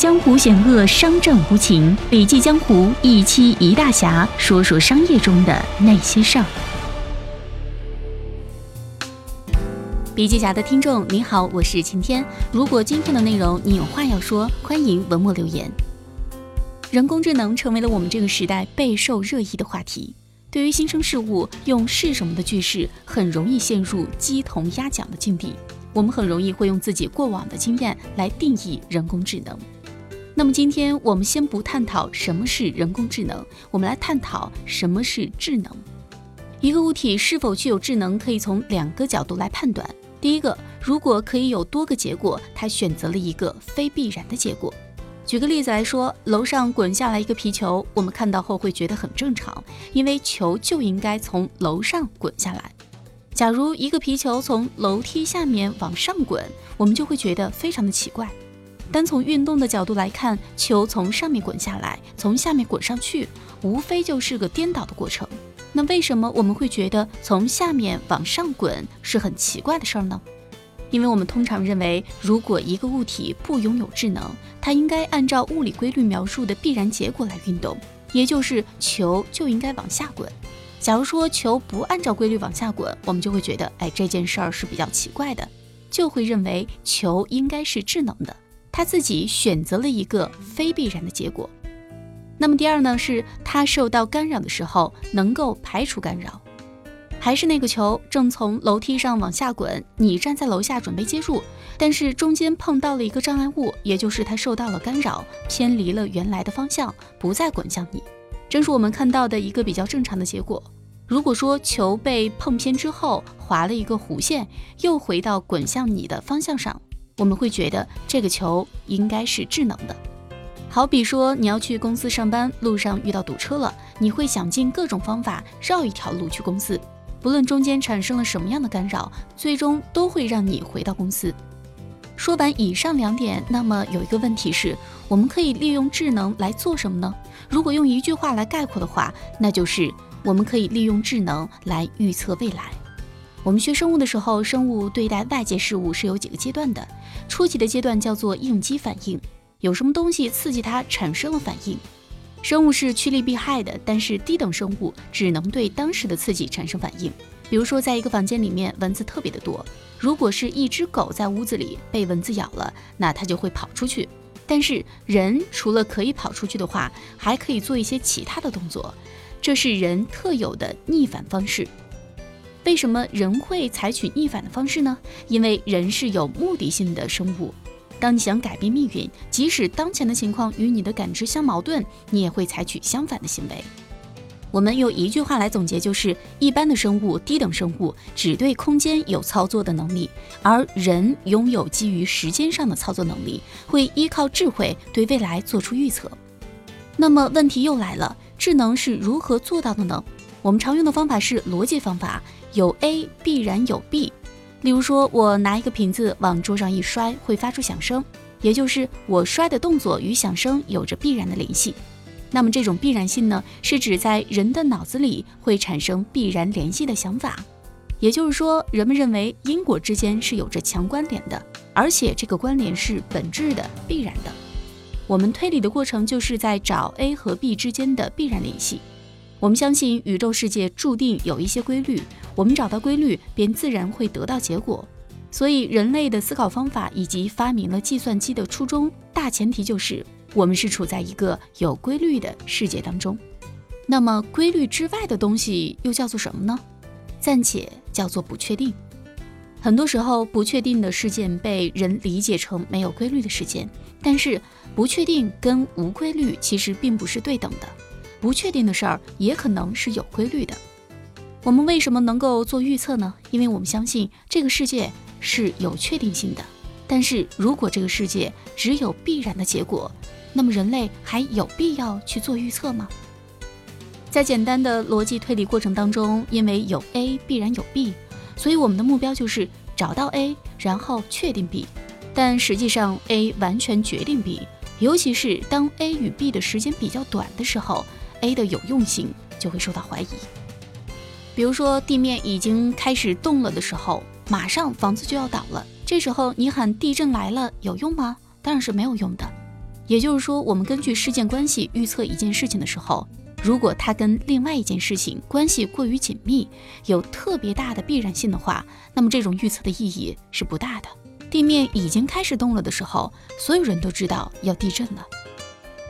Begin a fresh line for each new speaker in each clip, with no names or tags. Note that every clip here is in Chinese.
江湖险恶，商战无情。笔记江湖一期一大侠，说说商业中的那些事儿。笔记侠的听众你好，我是晴天。如果今天的内容你有话要说，欢迎文末留言。人工智能成为了我们这个时代备受热议的话题。对于新生事物，用“是什么”的句式，很容易陷入鸡同鸭讲的境地。我们很容易会用自己过往的经验来定义人工智能。那么今天我们先不探讨什么是人工智能，我们来探讨什么是智能。一个物体是否具有智能，可以从两个角度来判断。第一个，如果可以有多个结果，它选择了一个非必然的结果。举个例子来说，楼上滚下来一个皮球，我们看到后会觉得很正常，因为球就应该从楼上滚下来。假如一个皮球从楼梯下面往上滚，我们就会觉得非常的奇怪。单从运动的角度来看，球从上面滚下来，从下面滚上去，无非就是个颠倒的过程。那为什么我们会觉得从下面往上滚是很奇怪的事儿呢？因为我们通常认为，如果一个物体不拥有智能，它应该按照物理规律描述的必然结果来运动，也就是球就应该往下滚。假如说球不按照规律往下滚，我们就会觉得，哎，这件事儿是比较奇怪的，就会认为球应该是智能的。他自己选择了一个非必然的结果。那么第二呢，是他受到干扰的时候能够排除干扰。还是那个球正从楼梯上往下滚，你站在楼下准备接住，但是中间碰到了一个障碍物，也就是它受到了干扰，偏离了原来的方向，不再滚向你。正是我们看到的一个比较正常的结果。如果说球被碰偏之后划了一个弧线，又回到滚向你的方向上。我们会觉得这个球应该是智能的，好比说你要去公司上班，路上遇到堵车了，你会想尽各种方法绕一条路去公司，不论中间产生了什么样的干扰，最终都会让你回到公司。说完以上两点，那么有一个问题是，我们可以利用智能来做什么呢？如果用一句话来概括的话，那就是我们可以利用智能来预测未来。我们学生物的时候，生物对待外界事物是有几个阶段的。初级的阶段叫做应激反应，有什么东西刺激它产生了反应。生物是趋利避害的，但是低等生物只能对当时的刺激产生反应。比如说，在一个房间里面，蚊子特别的多，如果是一只狗在屋子里被蚊子咬了，那它就会跑出去。但是人除了可以跑出去的话，还可以做一些其他的动作，这是人特有的逆反方式。为什么人会采取逆反的方式呢？因为人是有目的性的生物。当你想改变命运，即使当前的情况与你的感知相矛盾，你也会采取相反的行为。我们用一句话来总结，就是一般的生物、低等生物只对空间有操作的能力，而人拥有基于时间上的操作能力，会依靠智慧对未来做出预测。那么问题又来了，智能是如何做到的呢？我们常用的方法是逻辑方法。有 A 必然有 B，例如说，我拿一个瓶子往桌上一摔，会发出响声，也就是我摔的动作与响声有着必然的联系。那么这种必然性呢，是指在人的脑子里会产生必然联系的想法。也就是说，人们认为因果之间是有着强关联的，而且这个关联是本质的、必然的。我们推理的过程就是在找 A 和 B 之间的必然联系。我们相信宇宙世界注定有一些规律。我们找到规律，便自然会得到结果。所以，人类的思考方法以及发明了计算机的初衷，大前提就是我们是处在一个有规律的世界当中。那么，规律之外的东西又叫做什么呢？暂且叫做不确定。很多时候，不确定的事件被人理解成没有规律的事件，但是不确定跟无规律其实并不是对等的。不确定的事儿也可能是有规律的。我们为什么能够做预测呢？因为我们相信这个世界是有确定性的。但是如果这个世界只有必然的结果，那么人类还有必要去做预测吗？在简单的逻辑推理过程当中，因为有 A 必然有 B，所以我们的目标就是找到 A，然后确定 B。但实际上 A 完全决定 B，尤其是当 A 与 B 的时间比较短的时候，A 的有用性就会受到怀疑。比如说，地面已经开始动了的时候，马上房子就要倒了。这时候你喊地震来了有用吗？当然是没有用的。也就是说，我们根据事件关系预测一件事情的时候，如果它跟另外一件事情关系过于紧密，有特别大的必然性的话，那么这种预测的意义是不大的。地面已经开始动了的时候，所有人都知道要地震了。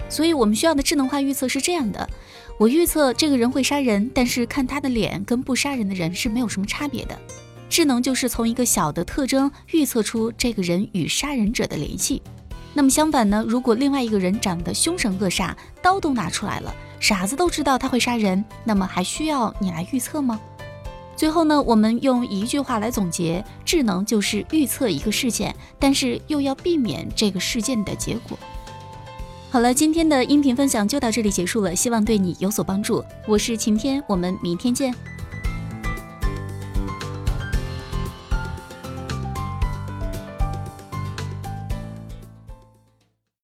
所以我们需要的智能化预测是这样的：我预测这个人会杀人，但是看他的脸跟不杀人的人是没有什么差别的。智能就是从一个小的特征预测出这个人与杀人者的联系。那么相反呢？如果另外一个人长得凶神恶煞，刀都拿出来了，傻子都知道他会杀人，那么还需要你来预测吗？最后呢，我们用一句话来总结：智能就是预测一个事件，但是又要避免这个事件的结果。好了，今天的音频分享就到这里结束了，希望对你有所帮助。我是晴天，我们明天见。